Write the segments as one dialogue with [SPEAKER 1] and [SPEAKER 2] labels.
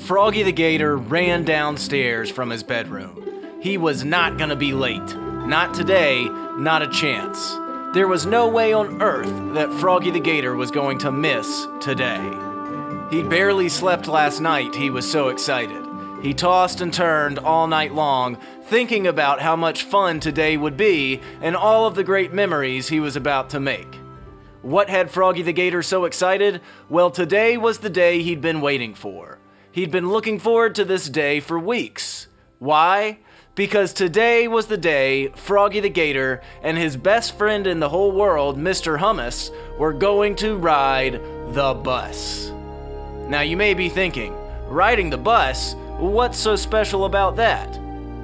[SPEAKER 1] Froggy the Gator ran downstairs from his bedroom. He was not gonna be late. Not today, not a chance. There was no way on earth that Froggy the Gator was going to miss today. He barely slept last night, he was so excited. He tossed and turned all night long, thinking about how much fun today would be and all of the great memories he was about to make. What had Froggy the Gator so excited? Well, today was the day he'd been waiting for. He'd been looking forward to this day for weeks. Why? Because today was the day Froggy the Gator and his best friend in the whole world, Mr. Hummus, were going to ride the bus. Now you may be thinking, riding the bus? What's so special about that?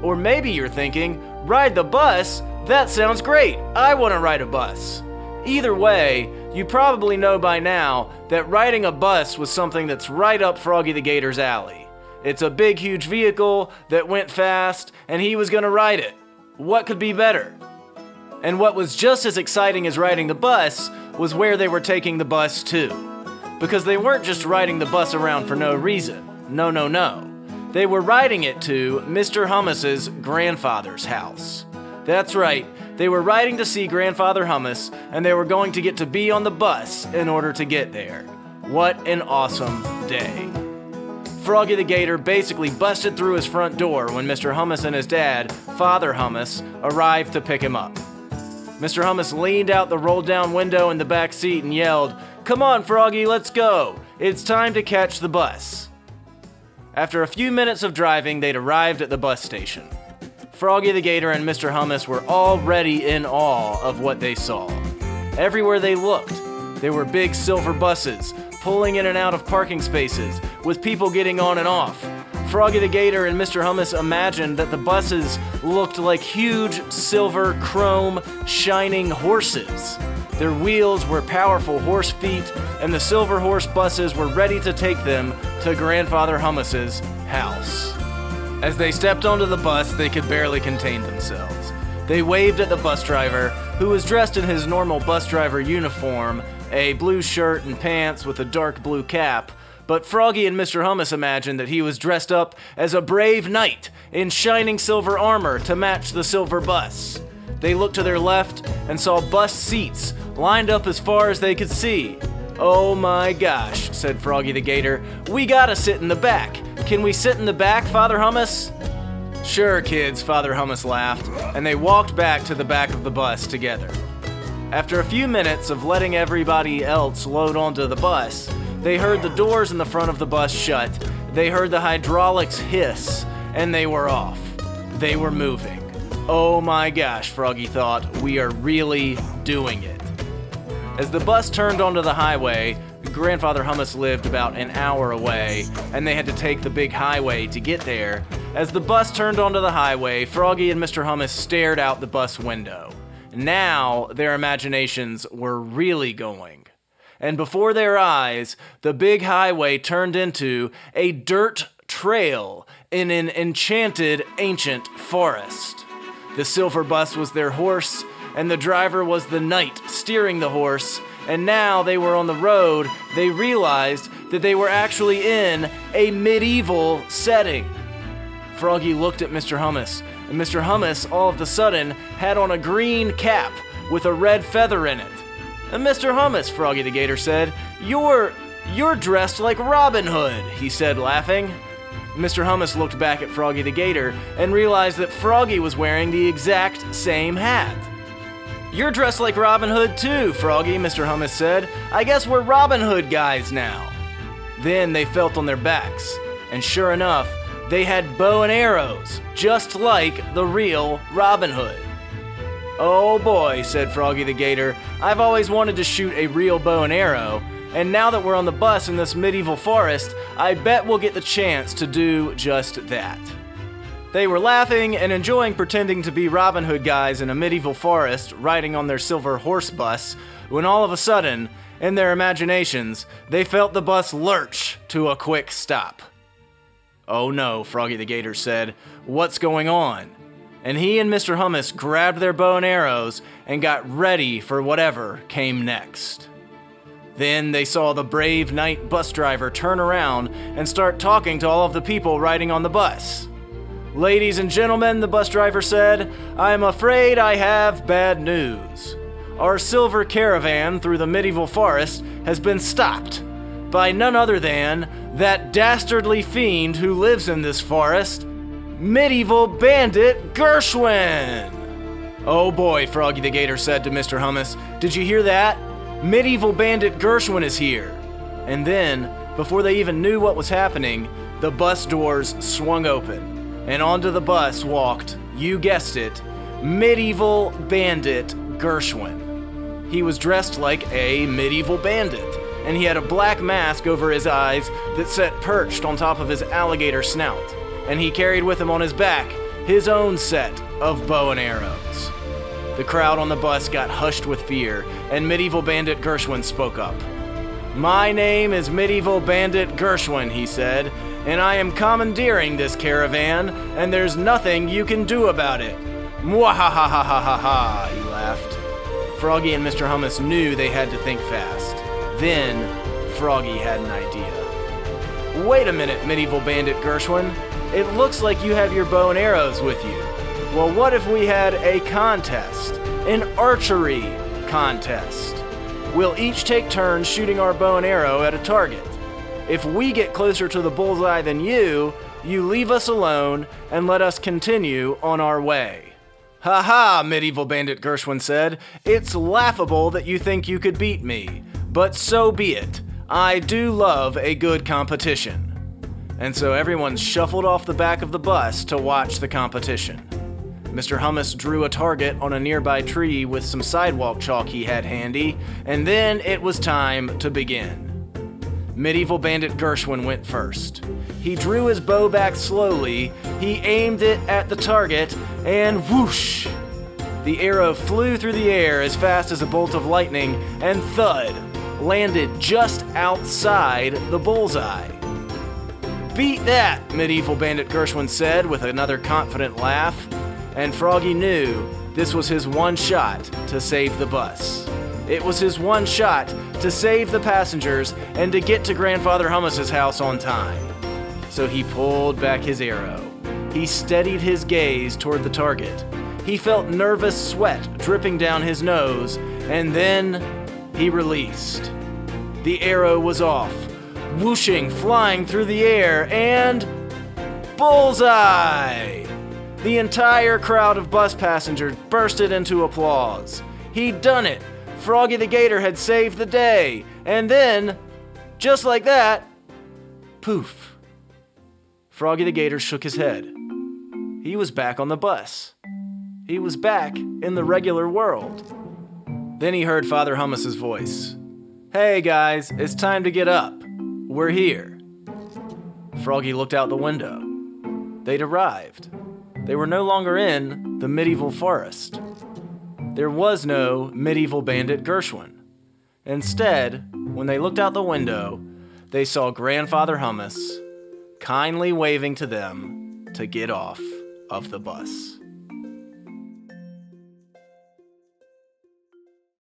[SPEAKER 1] Or maybe you're thinking, ride the bus? That sounds great. I want to ride a bus. Either way, you probably know by now that riding a bus was something that's right up Froggy the Gator's alley. It's a big, huge vehicle that went fast, and he was to ride it. What could be better? And what was just as exciting as riding the bus was where they were taking the bus to. Because they weren't just riding the bus around for no reason. No, no, no. They were riding it to Mr. Hummus's grandfather's house. That's right, they were riding to see Grandfather Hummus, and they were going to get to be on the bus in order to get there. What an awesome day. Froggy the Gator basically busted through his front door when Mr. Hummus and his dad, Father Hummus, arrived to pick him up. Mr. Hummus leaned out the rolled down window in the back seat and yelled, Come on, Froggy, let's go. It's time to catch the bus. After a few minutes of driving, they'd arrived at the bus station. Froggy the Gator and Mr. Hummus were already in awe of what they saw. Everywhere they looked, there were big silver buses pulling in and out of parking spaces, with people getting on and off. Froggy the Gator and Mr. Hummus imagined that the buses looked like huge silver, chrome, shining horses. Their wheels were powerful horse feet, and the silver horse buses were ready to take them to Grandfather Hummus's house. As they stepped onto the bus, they could barely contain themselves. They waved at the bus driver, who was dressed in his normal bus driver uniform a blue shirt and pants with a dark blue cap. But Froggy and Mr. Hummus imagined that he was dressed up as a brave knight in shining silver armor to match the silver bus. They looked to their left and saw bus seats lined up as far as they could see. Oh my gosh, said Froggy the Gator. We gotta sit in the back. Can we sit in the back, Father Hummus? Sure, kids, Father Hummus laughed, and they walked back to the back of the bus together. After a few minutes of letting everybody else load onto the bus, they heard the doors in the front of the bus shut, they heard the hydraulics hiss, and they were off. They were moving. Oh my gosh, Froggy thought, we are really doing it. As the bus turned onto the highway, Grandfather Hummus lived about an hour away, and they had to take the big highway to get there. As the bus turned onto the highway, Froggy and Mr. Hummus stared out the bus window. Now their imaginations were really going. And before their eyes, the big highway turned into a dirt trail in an enchanted ancient forest. The silver bus was their horse, and the driver was the knight steering the horse. And now they were on the road, they realized that they were actually in a medieval setting. Froggy looked at Mr. Hummus, and Mr. Hummus all of a sudden had on a green cap with a red feather in it. And Mr. Hummus, Froggy the Gator said, You're you're dressed like Robin Hood, he said, laughing. Mr. Hummus looked back at Froggy the Gator and realized that Froggy was wearing the exact same hat. You're dressed like Robin Hood too, Froggy, Mr. Hummus said. I guess we're Robin Hood guys now. Then they felt on their backs, and sure enough, they had bow and arrows, just like the real Robin Hood. Oh boy, said Froggy the Gator, I've always wanted to shoot a real bow and arrow, and now that we're on the bus in this medieval forest, I bet we'll get the chance to do just that. They were laughing and enjoying pretending to be Robin Hood guys in a medieval forest riding on their silver horse bus when all of a sudden, in their imaginations, they felt the bus lurch to a quick stop. Oh no, Froggy the Gator said, What's going on? And he and Mr. Hummus grabbed their bow and arrows and got ready for whatever came next. Then they saw the brave knight bus driver turn around and start talking to all of the people riding on the bus. Ladies and gentlemen, the bus driver said, I'm afraid I have bad news. Our silver caravan through the medieval forest has been stopped by none other than that dastardly fiend who lives in this forest, medieval bandit Gershwin. Oh boy, Froggy the Gator said to Mr. Hummus, did you hear that? Medieval bandit Gershwin is here. And then, before they even knew what was happening, the bus doors swung open, and onto the bus walked, you guessed it, medieval bandit Gershwin. He was dressed like a medieval bandit, and he had a black mask over his eyes that sat perched on top of his alligator snout, and he carried with him on his back his own set of bow and arrows. The crowd on the bus got hushed with fear, and Medieval Bandit Gershwin spoke up. My name is Medieval Bandit Gershwin, he said, and I am commandeering this caravan, and there's nothing you can do about it. Mwahahahahaha, he laughed. Froggy and Mr. Hummus knew they had to think fast. Then, Froggy had an idea. Wait a minute, Medieval Bandit Gershwin. It looks like you have your bow and arrows with you. Well, what if we had a contest? An archery contest. We'll each take turns shooting our bow and arrow at a target. If we get closer to the bullseye than you, you leave us alone and let us continue on our way. Ha ha, medieval bandit Gershwin said. It's laughable that you think you could beat me, but so be it. I do love a good competition. And so everyone shuffled off the back of the bus to watch the competition. Mr. Hummus drew a target on a nearby tree with some sidewalk chalk he had handy, and then it was time to begin. Medieval Bandit Gershwin went first. He drew his bow back slowly, he aimed it at the target, and whoosh! The arrow flew through the air as fast as a bolt of lightning and thud, landed just outside the bullseye. Beat that, Medieval Bandit Gershwin said with another confident laugh and Froggy knew this was his one shot to save the bus. It was his one shot to save the passengers and to get to Grandfather Hummus's house on time. So he pulled back his arrow. He steadied his gaze toward the target. He felt nervous sweat dripping down his nose, and then he released. The arrow was off, whooshing, flying through the air, and. Bullseye! The entire crowd of bus passengers bursted into applause. He'd done it! Froggy the Gator had saved the day! And then, just like that, poof. Froggy the Gator shook his head. He was back on the bus. He was back in the regular world. Then he heard Father Hummus's voice. Hey guys, it's time to get up. We're here. Froggy looked out the window. They'd arrived. They were no longer in the medieval forest. There was no medieval bandit Gershwin. Instead, when they looked out the window, they saw Grandfather Hummus kindly waving to them to get off of the bus.